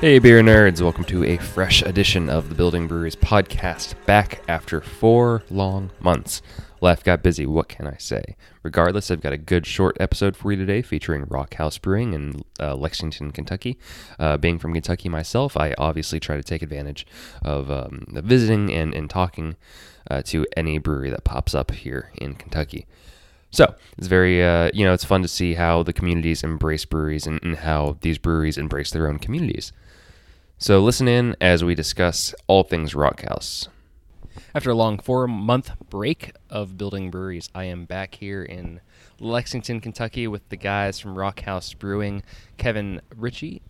Hey, beer nerds! Welcome to a fresh edition of the Building Breweries podcast. Back after four long months. Life got busy. What can I say? Regardless, I've got a good short episode for you today featuring Rock House Brewing in uh, Lexington, Kentucky. Uh, being from Kentucky myself, I obviously try to take advantage of um, visiting and, and talking uh, to any brewery that pops up here in Kentucky. So it's very, uh, you know, it's fun to see how the communities embrace breweries and, and how these breweries embrace their own communities. So listen in as we discuss all things Rockhouse. After a long four month break of building breweries, I am back here in Lexington, Kentucky with the guys from Rockhouse Brewing, Kevin Ritchie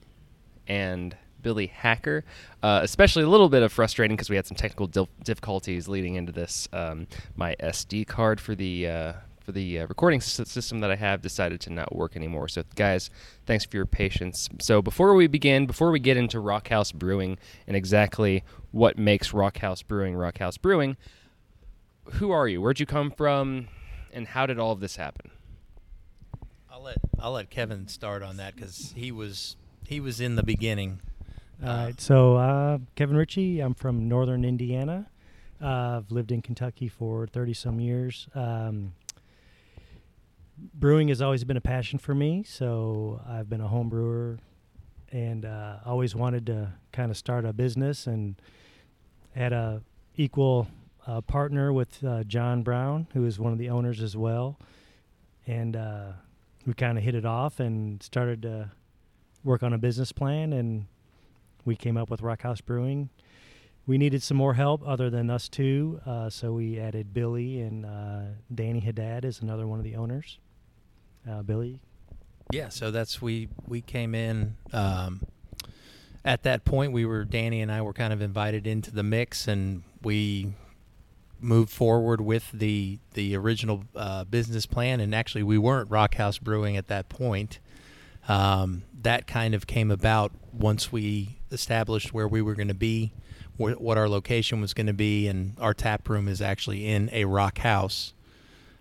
and Billy Hacker. Uh, especially a little bit of frustrating because we had some technical difficulties leading into this. Um, my SD card for the uh, for the uh, recording system that I have decided to not work anymore. So, guys, thanks for your patience. So, before we begin, before we get into Rockhouse Brewing and exactly what makes Rockhouse Brewing Rockhouse Brewing, who are you? Where'd you come from? And how did all of this happen? I'll let I'll let Kevin start on that because he was he was in the beginning. All right. So, uh, Kevin Ritchie, I'm from northern Indiana. Uh, I've lived in Kentucky for 30 some years. Um, brewing has always been a passion for me, so I've been a home brewer and uh, always wanted to kind of start a business and had a equal uh, partner with uh, John Brown, who is one of the owners as well. And uh, we kind of hit it off and started to work on a business plan and we came up with Rockhouse Brewing. We needed some more help other than us two, uh, so we added Billy and uh, Danny Haddad is another one of the owners. Uh, Billy, Yeah, so that's we we came in um, at that point. We were Danny and I were kind of invited into the mix, and we moved forward with the the original uh, business plan. And actually, we weren't Rockhouse Brewing at that point. Um, that kind of came about once we established where we were going to be, wh- what our location was going to be, and our tap room is actually in a rock house.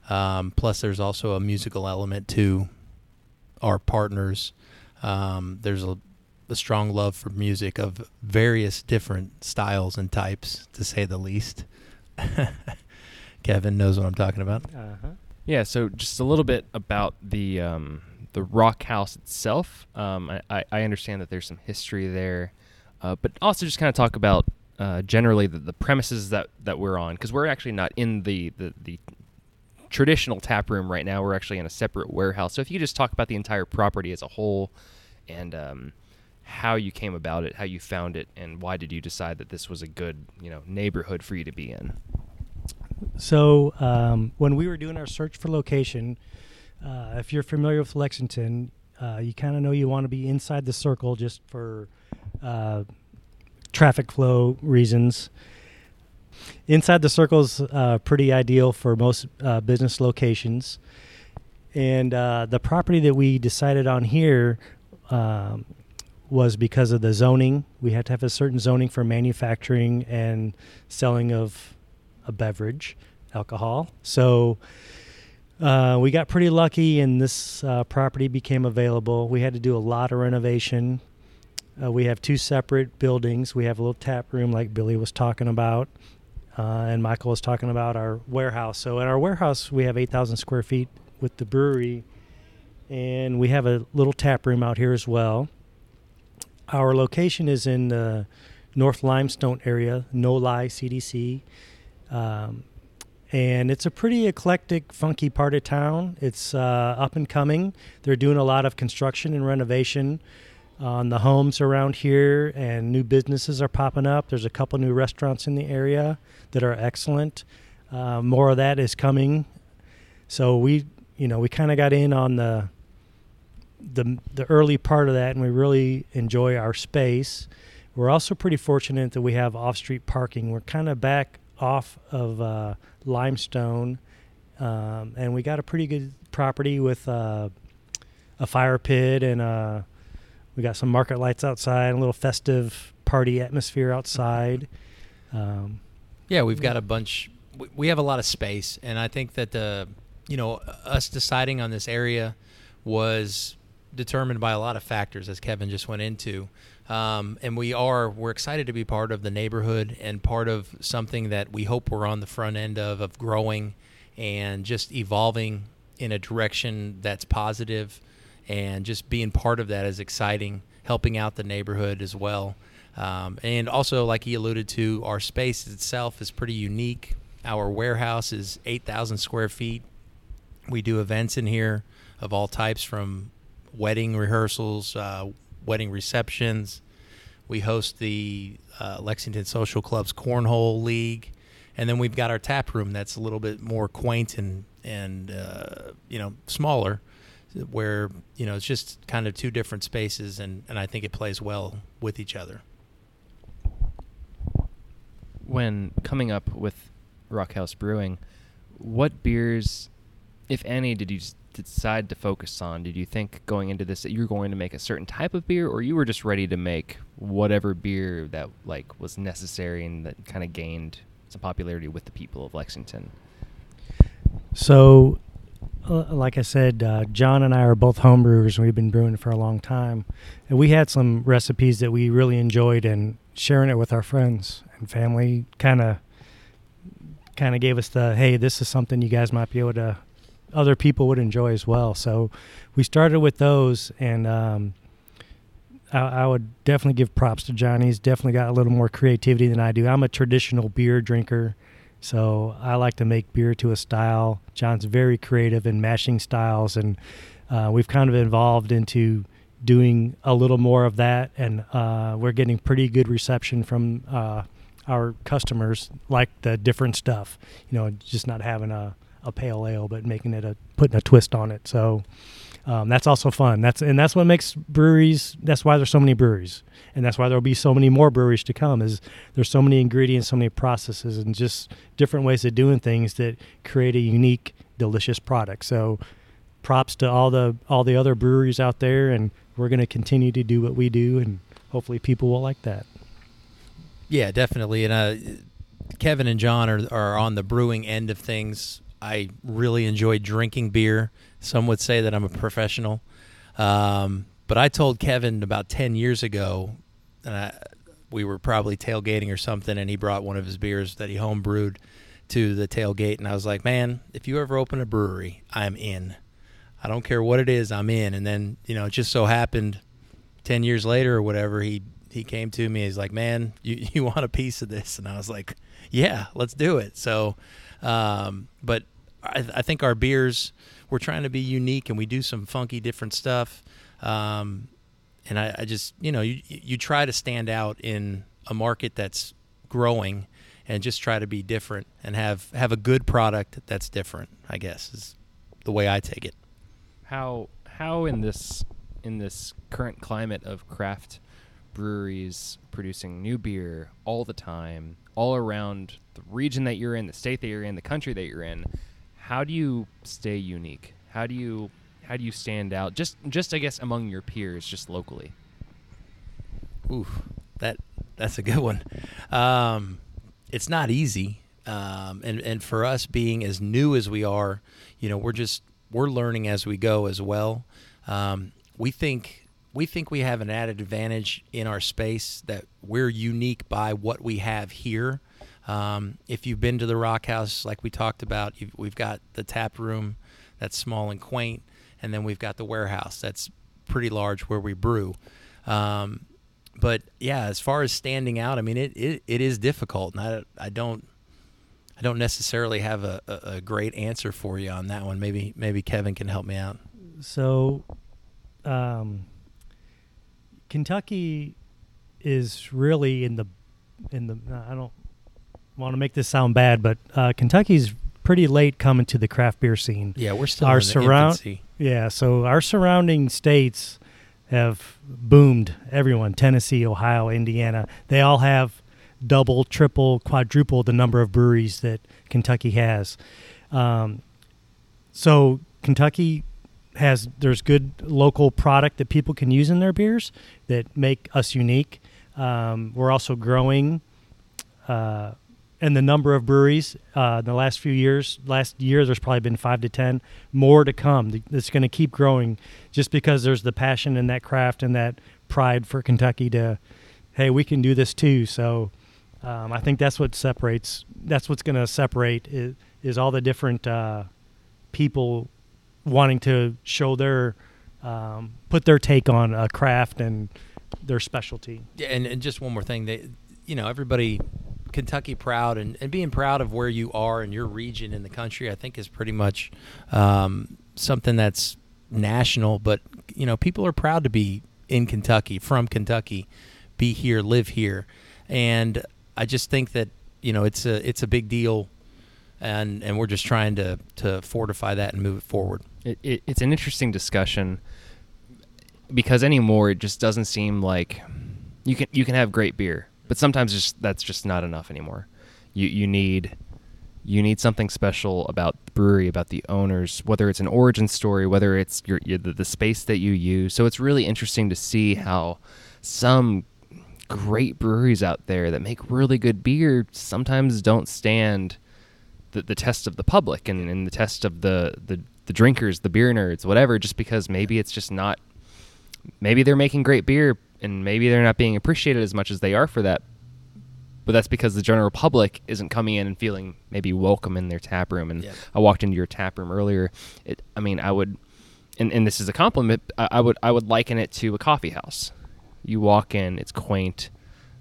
Um, plus, there's also a musical element to our partners. Um, there's a, a strong love for music of various different styles and types, to say the least. Kevin knows what I'm talking about. uh-huh. Yeah, so just a little bit about the um, the rock house itself. Um, I- I, understand that there's some history there, uh, but also just kind of talk about uh, generally the, the premises that, that we're on because we're actually not in the, the, the traditional tap room right now. We're actually in a separate warehouse. So if you just talk about the entire property as a whole and um, how you came about it, how you found it, and why did you decide that this was a good you know neighborhood for you to be in? So um, when we were doing our search for location, uh, if you're familiar with Lexington, uh, you kind of know you want to be inside the circle just for uh, traffic flow reasons. Inside the circle is uh, pretty ideal for most uh, business locations. And uh, the property that we decided on here um, was because of the zoning. We had to have a certain zoning for manufacturing and selling of a beverage, alcohol. So uh, we got pretty lucky, and this uh, property became available. We had to do a lot of renovation. Uh, we have two separate buildings. We have a little tap room, like Billy was talking about, uh, and Michael was talking about our warehouse. So, in our warehouse, we have 8,000 square feet with the brewery, and we have a little tap room out here as well. Our location is in the North Limestone area, NoLi CDC. Um, and it's a pretty eclectic, funky part of town. It's uh, up and coming. They're doing a lot of construction and renovation on the homes around here, and new businesses are popping up. There's a couple new restaurants in the area that are excellent. Uh, more of that is coming. So we, you know, we kind of got in on the the the early part of that, and we really enjoy our space. We're also pretty fortunate that we have off-street parking. We're kind of back off of uh, limestone, um, and we got a pretty good property with uh, a fire pit and uh, we got some market lights outside, a little festive party atmosphere outside. Um, Yeah, we've got a bunch. we- We have a lot of space, and I think that the, you know, us deciding on this area was determined by a lot of factors, as Kevin just went into. Um, and we are we're excited to be part of the neighborhood and part of something that we hope we're on the front end of of growing and just evolving in a direction that's positive and just being part of that is exciting helping out the neighborhood as well um, and also like he alluded to our space itself is pretty unique our warehouse is 8000 square feet we do events in here of all types from wedding rehearsals, uh, wedding receptions. We host the uh, Lexington Social Club's Cornhole League. And then we've got our tap room that's a little bit more quaint and, and uh, you know, smaller, where, you know, it's just kind of two different spaces. And, and I think it plays well with each other. When coming up with Rockhouse Brewing, what beers, if any, did you decide to focus on? Did you think going into this that you were going to make a certain type of beer, or you were just ready to make whatever beer that like was necessary and that kind of gained some popularity with the people of Lexington? So, like I said, uh, John and I are both homebrewers, we've been brewing for a long time. And we had some recipes that we really enjoyed, and sharing it with our friends and family kind of kind of gave us the hey, this is something you guys might be able to other people would enjoy as well. So we started with those, and um, I, I would definitely give props to John. He's definitely got a little more creativity than I do. I'm a traditional beer drinker. So I like to make beer to a style. John's very creative in mashing styles, and uh, we've kind of evolved into doing a little more of that, and uh, we're getting pretty good reception from uh, our customers, like the different stuff. You know, just not having a, a pale ale, but making it a putting a twist on it. So um, that's also fun. That's and that's what makes breweries. That's why there's so many breweries, and that's why there'll be so many more breweries to come. Is there's so many ingredients, so many processes, and just different ways of doing things that create a unique, delicious product. So props to all the all the other breweries out there, and we're going to continue to do what we do, and hopefully people will like that. Yeah, definitely. And uh, Kevin and John are are on the brewing end of things. I really enjoy drinking beer. Some would say that I'm a professional, um, but I told Kevin about ten years ago, and I, we were probably tailgating or something, and he brought one of his beers that he home brewed to the tailgate, and I was like, "Man, if you ever open a brewery, I'm in. I don't care what it is, I'm in." And then you know, it just so happened, ten years later or whatever, he he came to me. He's like, "Man, you you want a piece of this?" And I was like, "Yeah, let's do it." So, um, but I, I think our beers we're trying to be unique and we do some funky different stuff. Um, and I, I just you know you you try to stand out in a market that's growing and just try to be different and have have a good product that's different. I guess is the way I take it. How how in this in this current climate of craft breweries producing new beer all the time, all around the region that you're in, the state that you're in, the country that you're in, how do you stay unique? How do you how do you stand out? Just just I guess among your peers, just locally. Ooh, that that's a good one. Um, it's not easy, um, and and for us being as new as we are, you know, we're just we're learning as we go as well. Um, we think we think we have an added advantage in our space that we're unique by what we have here. Um, if you've been to the Rock House, like we talked about, we've got the tap room that's small and quaint, and then we've got the warehouse that's pretty large where we brew. Um, but yeah, as far as standing out, I mean, it, it, it is difficult, and I, I don't I don't necessarily have a, a, a great answer for you on that one. Maybe maybe Kevin can help me out. So, um, Kentucky is really in the in the. I don't want to make this sound bad, but uh, Kentucky's pretty late coming to the craft beer scene. Yeah, we're still Our in the surround-. Yeah, so our surrounding states have boomed. Everyone, Tennessee, Ohio, Indiana, they all have double, triple, quadruple the number of breweries that Kentucky has. Um, so Kentucky has there's good local product that people can use in their beers that make us unique. Um, we're also growing uh, and the number of breweries uh, in the last few years. Last year, there's probably been five to ten more to come. It's going to keep growing, just because there's the passion and that craft and that pride for Kentucky to, hey, we can do this too. So, um, I think that's what separates. That's what's going to separate is, is all the different uh, people wanting to show their um, put their take on a craft and their specialty. Yeah, and, and just one more thing, they, you know, everybody, Kentucky proud and, and being proud of where you are in your region in the country, I think is pretty much um, something that's national. But you know, people are proud to be in Kentucky, from Kentucky, be here, live here, and I just think that you know it's a it's a big deal, and and we're just trying to to fortify that and move it forward. It, it, it's an interesting discussion because anymore it just doesn't seem like you can you can have great beer, but sometimes just that's just not enough anymore. You you need you need something special about the brewery, about the owners, whether it's an origin story, whether it's your, your the, the space that you use. So it's really interesting to see how some great breweries out there that make really good beer sometimes don't stand the, the test of the public and, and the test of the, the the drinkers, the beer nerds, whatever, just because maybe it's just not maybe they're making great beer and maybe they're not being appreciated as much as they are for that. But that's because the general public isn't coming in and feeling maybe welcome in their tap room. And Yeah. I walked into your tap room earlier. It, I mean, I would, and, and this is a compliment. I, I would I would liken it to a coffee house. You walk in, it's quaint.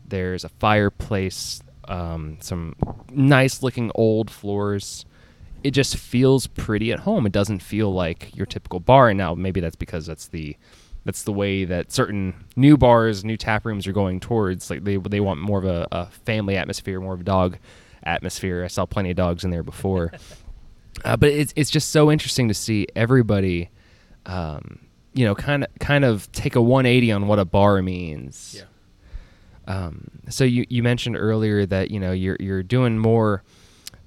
There's a fireplace, um, some nice looking old floors. It just feels pretty at home. It doesn't feel like your typical bar. And now maybe that's because that's the that's the way that certain new bars, new tap rooms are going towards. Like they they want more of a, a family atmosphere, more of a dog atmosphere. I saw plenty of dogs in there before. Uh, but it's it's just so interesting to see everybody, um, you know, kind of kind of take a 180 on what a bar means. Um, so you, you mentioned earlier that you know you're you're doing more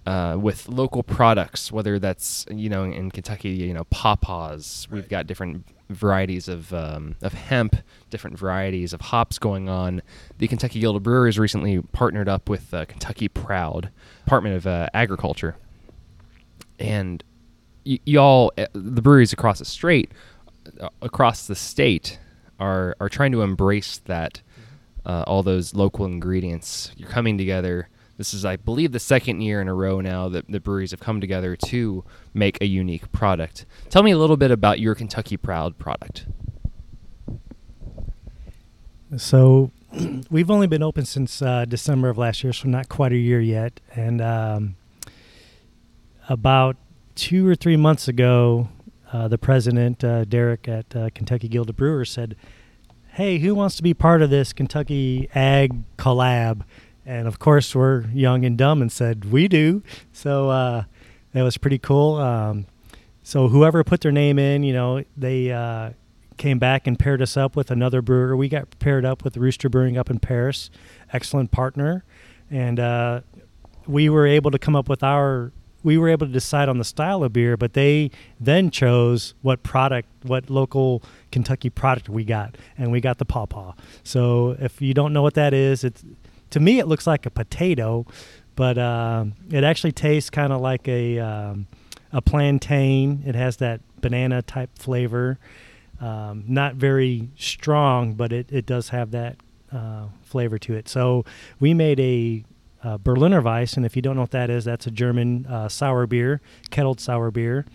uh, with local products, whether that's you know in Kentucky, you know pawpaws. We've got different varieties of um, of hemp, different varieties of hops going on. The Kentucky Guild of Brewers recently partnered up with uh, Kentucky Proud, Department of uh, Agriculture, and y- y'all, uh, the breweries across the strait, uh, across the state, are are trying to embrace that uh, all those local ingredients. You're coming together. This is, I believe, the second year in a row now that the breweries have come together to make a unique product. Tell me a little bit about your Kentucky Proud product. So we've only been open since uh, December of last year, so not quite a year yet. And um, about two or three months ago, uh, the president, uh, Derek at uh, Kentucky Guild of Brewers, said, Hey, who wants to be part of this Kentucky Ag collab? And of course, we're young and dumb and said, We do. So uh, that was pretty cool. Um, so whoever put their name in, you know, they uh, came back and paired us up with another brewer. We got paired up with Rooster Brewing up in Paris, excellent partner, and uh, we were able to come up with our. We were able to decide on the style of beer, but they then chose what product, what local Kentucky product we got, and we got the pawpaw. So if you don't know what that is, it's to me it looks like a potato, but um, it actually tastes kind of like a um, a plantain. It has that banana type flavor. Um, not very strong, but it, it does have that uh, flavor to it. So we made a uh, Berliner Weisse, and if you don't know what that is, that's a German uh, sour beer, kettled sour beer.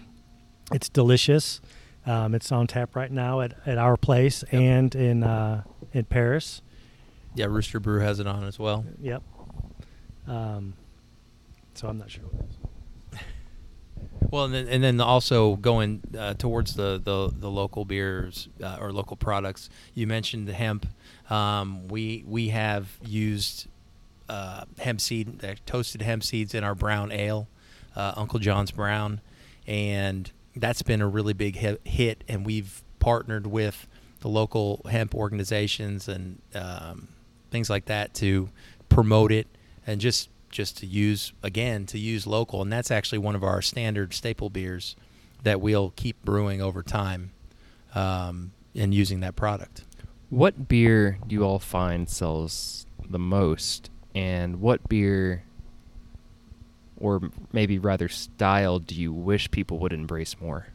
It's delicious. Um, it's on tap right now at, at our place Yep. and in uh, in Paris. Yeah, Rooster Brew has it on as well. Yep. Um, so I'm not sure what it is. Well, and then, and then also going uh, towards the, the, the local beers uh, or local products. You mentioned the hemp. Um, we we have used uh, hemp seed, uh, toasted hemp seeds in our brown ale, uh, Uncle John's Brown, and that's been a really big hit, hit. And we've partnered with the local hemp organizations and um, things like that to promote it and just just to use again to use local. And that's actually one of our standard staple beers that we'll keep brewing over time um, and using that product. What beer do you all find sells the most, and what beer or maybe rather style, do you wish people would embrace more?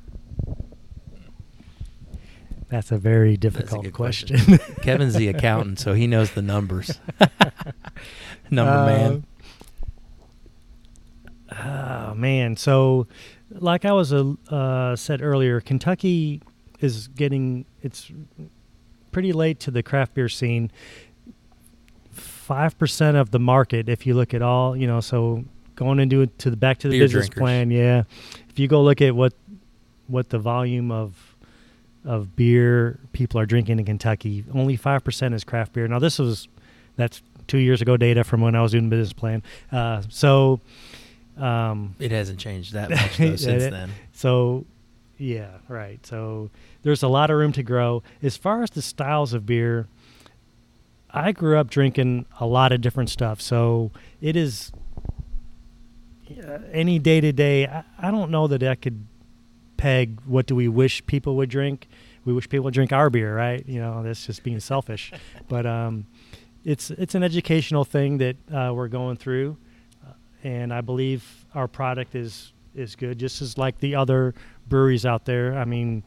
That's a very That's a difficult question. Kevin's the accountant, so he knows the numbers. Number Uh, man. Oh man, so like I was uh, uh, said earlier, Kentucky is getting it's pretty late to the craft beer scene. Five percent of the market, if you look at all, you know, so going into to the back to the Beer business drinkers. plan, yeah. If you go look at what what the volume of of beer people are drinking in Kentucky, only five percent is craft beer. Now this was that's two years ago data from when I was doing business plan. Uh, so. Um, It hasn't changed that much though since Yeah, then. so, yeah, right. So there's a lot of room to grow. As far as the styles of beer, I grew up drinking a lot of different stuff. So it is uh, any day to day. I don't know that I could peg what do we wish people would drink. We wish people would drink our beer, right? You know, that's just being selfish. But um, it's it's an educational thing that uh, we're going through, uh, and I believe our product is is good, just as like the other breweries out there. I mean,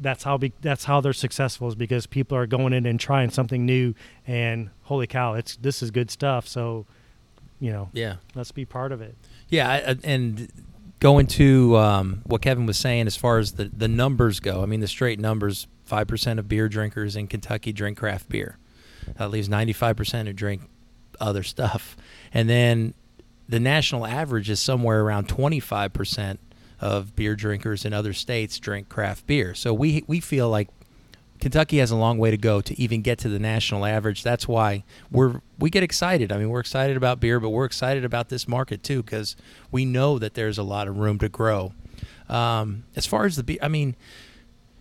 that's how be, that's how they're successful is because people are going in and trying something new, and holy cow, it's this is good stuff. So, you know, Yeah. let's be part of it. Yeah, I- I- and going to um, what Kevin was saying as far as the, the numbers go, I mean, the straight numbers 5% of beer drinkers in Kentucky drink craft beer. That leaves 95% who drink other stuff. And then the national average is somewhere around 25% of beer drinkers in other states drink craft beer. So we, we feel like Kentucky has a long way to go to even get to the national average. That's why we're we get excited. I mean, we're excited about beer, but we're excited about this market too because we know that there's a lot of room to grow. Um, as far as the beer, I mean,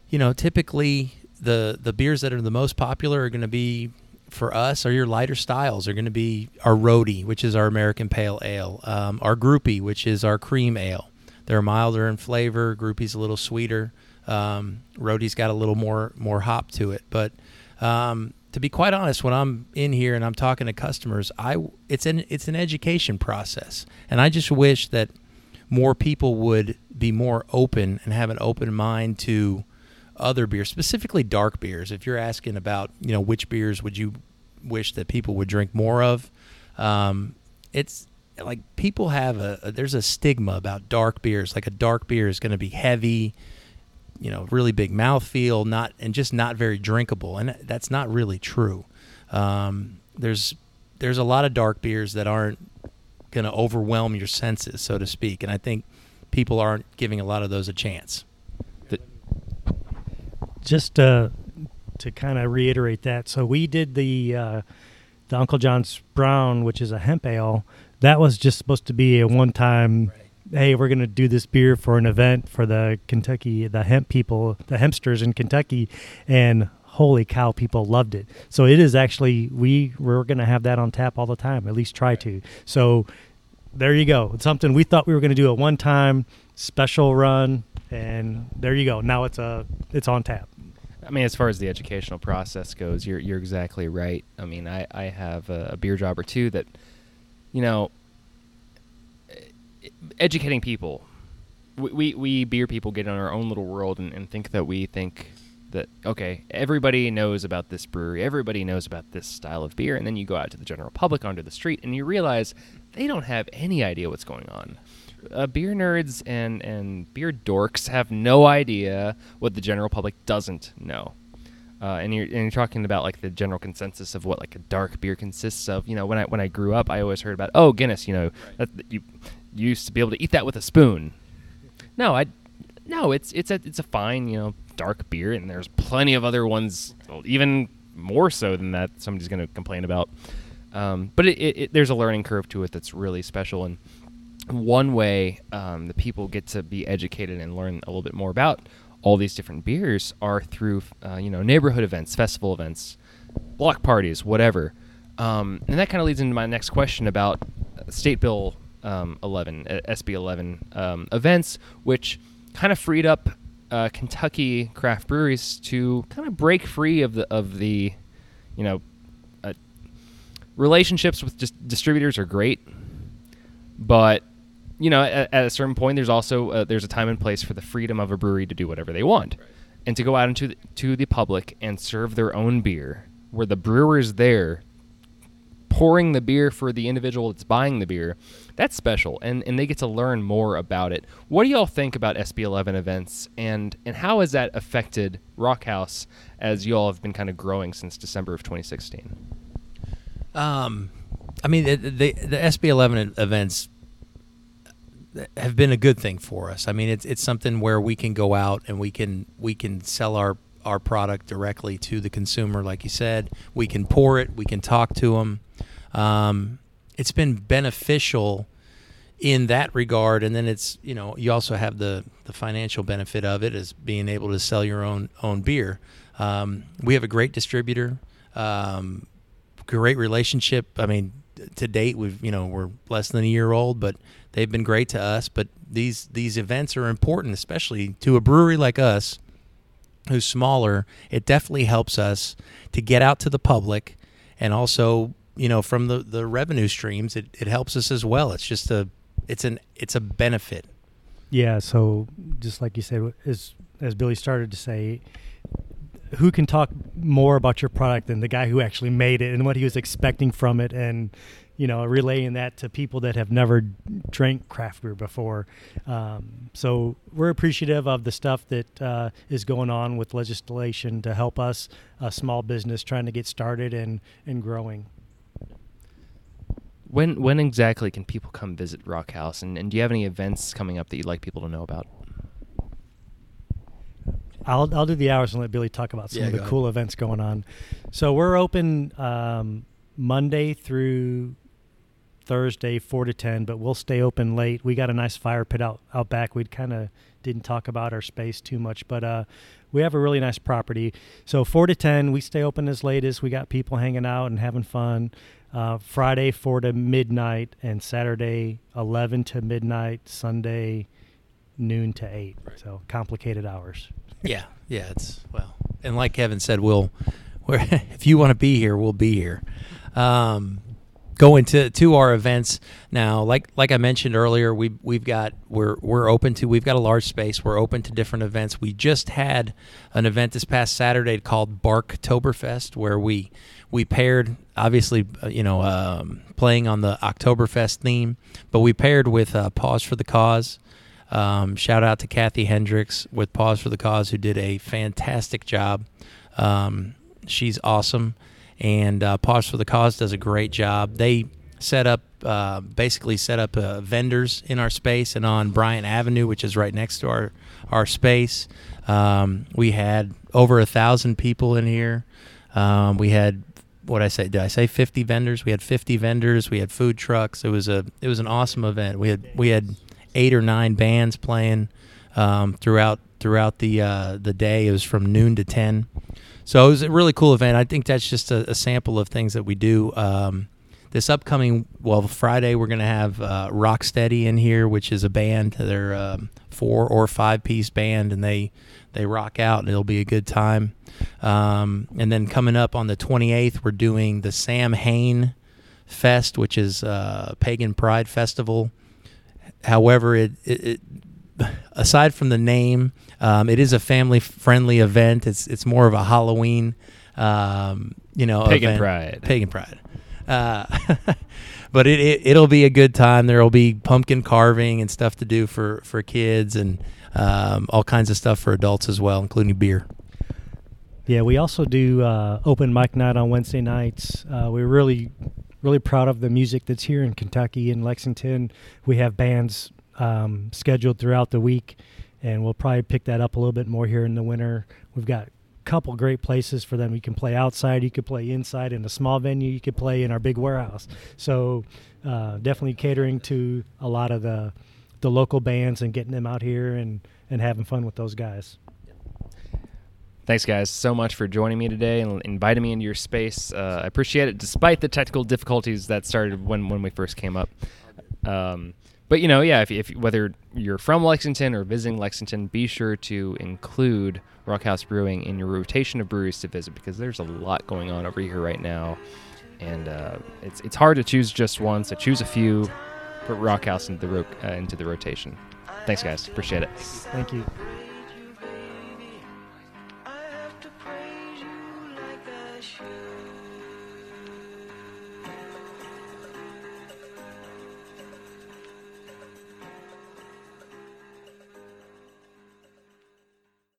you know, typically the the beers that are the most popular are going to be for us are your lighter styles. Are going to be our roadie, which is our American Pale Ale, um, our groupie, which is our cream ale. They're milder in flavor. Groupie's a little sweeter. Um, roadie's got a little more more hop to it. But um, to be quite honest, when I'm in here and I'm talking to customers, I it's an it's an education process, and I just wish that more people would be more open and have an open mind to other beers, specifically dark beers. If you're asking about, you know, which beers would you wish that people would drink more of, um, it's like people have a, a there's a stigma about dark beers. Like a dark beer is going to be heavy, you know, really big mouthfeel, not and just not very drinkable, and that's not really true. Um, there's there's a lot of dark beers that aren't going to overwhelm your senses, so to speak, and I think people aren't giving a lot of those a chance. just uh, to kind of reiterate that, so we did the uh, the Uncle John's Brown, which is a hemp ale. That was just supposed to be a one time. Hey, we're gonna do this beer for an event for the Kentucky, the hemp people, the hempsters in Kentucky, and holy cow, people loved it. So it is actually we we're gonna have that on tap all the time. At least try to. So there you go. It's something we thought we were gonna do a one time special run, and there you go. Now it's a it's on tap. I mean, as far as the educational process goes, you're you're exactly right. I mean, I I have a, a beer job or two that, you know, educating people. We, we we beer people get in our own little world and, and think that we think that okay, everybody knows about this brewery, everybody knows about this style of beer, and then you go out to the general public onto the street and you realize they don't have any idea what's going on. Uh, beer nerds and and beer dorks have no idea what the general public doesn't know. Uh, and you're and you're talking about like the general consensus of what like a dark beer consists of. You know, when I when I grew up, I always heard about oh Guinness. You know, that, you you used to be able to eat that with a spoon. No, I no, it's it's a it's a fine you know dark beer, and there's plenty of other ones, even more so than that. Somebody's going to complain about. Um, but it, it, it, there's a learning curve to it that's really special, and one way um, the people get to be educated and learn a little bit more about all these different beers are through uh, you know neighborhood events, festival events, block parties, whatever. Um, and that kind of leads into my next question about State Bill um, 11, uh, SB 11 um, events, which kind of freed up uh, Kentucky craft breweries to kind of break free of the of the, you know, uh, relationships with just distributors are great, but you know, at, at a certain point, there's also uh, there's a time and place for the freedom of a brewery to do whatever they want, and to go out into the, to the public and serve their own beer, where the brewer is there, pouring the beer for the individual that's buying the beer. That's special, and and they get to learn more about it. What do y'all think about SB11 events, and and how has that affected Rock House as y'all have been kind of growing since December of 2016? Um, I mean, the the, the SB11 events have been a good thing for us. I mean, it's it's something where we can go out and we can we can sell our our product directly to the consumer, like you said. We can pour it. We can talk to them. Um, it's been beneficial in that regard, and then it's you know you also have the the financial benefit of it as being able to sell your own own beer. Um, we have a great distributor. Um, great relationship. I mean, to date, we've you know we're less than a year old, but they've been great to us. But these these events are important, especially to a brewery like us, who's smaller. It definitely helps us to get out to the public, and also you know from the the revenue streams, it, it helps us as well. It's just a it's an it's a benefit. Yeah. So just like you said, as as Billy started to say, who can talk more about your product than the guy who actually made it and what he was expecting from it, and you know, relaying that to people that have never drank craft beer before. Um, so we're appreciative of the stuff that uh, is going on with legislation to help us, a small business trying to get started and and growing. When when exactly can people come visit Rock House, and, and do you have any events coming up that you'd like people to know about? I'll I'll do the hours and let Billy talk about some Yeah, of the go ahead. cool events going on. So we're open um, Monday through Thursday, four to ten, but we'll stay open late. We got a nice fire pit out out back. We kind of didn't talk about our space too much, but uh, we have a really nice property. So four to ten, we stay open as late as we got people hanging out and having fun. Uh, Friday four to midnight, and Saturday eleven to midnight. Sunday noon to eight. So complicated hours. Yeah, yeah, it's well, and like Kevin said, we'll, we're, if you want to be here, we'll be here. Um, going to to our events now, like like I mentioned earlier, we we've got we're we're open to we've got a large space. We're open to different events. We just had an event this past Saturday called Barktoberfest, where we we paired obviously uh, you know um, playing on the Oktoberfest theme, but we paired with uh, Paws for the Cause. Um, shout out to Kathy Hendricks with Paws for the Cause, who did a fantastic job. Um, she's awesome, and uh, Paws for the Cause does a great job. They set up, uh, basically set up uh, vendors in our space and on Bryant Avenue, which is right next to our our space. Um, we had over a thousand people in here. Um, we had what I say? Did I say 50 vendors? We had 50 vendors. We had food trucks. It was a it was an awesome event. We had we had eight or nine bands playing um, throughout throughout the uh, the day. It was from noon to 10. So it was a really cool event. I think that's just a, a sample of things that we do. Um, this upcoming well Friday we're gonna have uh, Rocksteady in here, which is a band. They're um, four or five piece band, and they they rock out, and it'll be a good time. Um, and then coming up on the 28th, we're doing the Samhain Fest, which is uh, Pagan Pride Festival. However, it, it, it aside from the name, um, it is a family friendly event. It's it's more of a Halloween, um, you know, Pagan event. Pride. Pagan Pride. Uh, but it, it it'll be a good time. There'll be pumpkin carving and stuff to do for for kids and um, all kinds of stuff for adults as well, including beer. Yeah, we also do uh, open mic night on Wednesday nights. Uh, we're really, really proud of the music that's here in Kentucky in Lexington. We have bands um, scheduled throughout the week, and we'll probably pick that up a little bit more here in the winter. We've got a couple great places for them. You can play outside, you could play inside in a small venue, you could play in our big warehouse. So uh, definitely catering to a lot of the the local bands and getting them out here and and having fun with those guys. Thanks, guys, so much for joining me today and inviting me into your space. Uh, I appreciate it, despite the technical difficulties that started when, when we first came up. Um, but you know, yeah, if, if whether you're from Lexington or visiting Lexington, be sure to include Rockhouse Brewing in your rotation of breweries to visit because there's a lot going on over here right now, and uh, it's it's hard to choose just one. So choose a few, put Rock House into the ro- uh, into the rotation. Thanks, guys. Appreciate it. Thank you.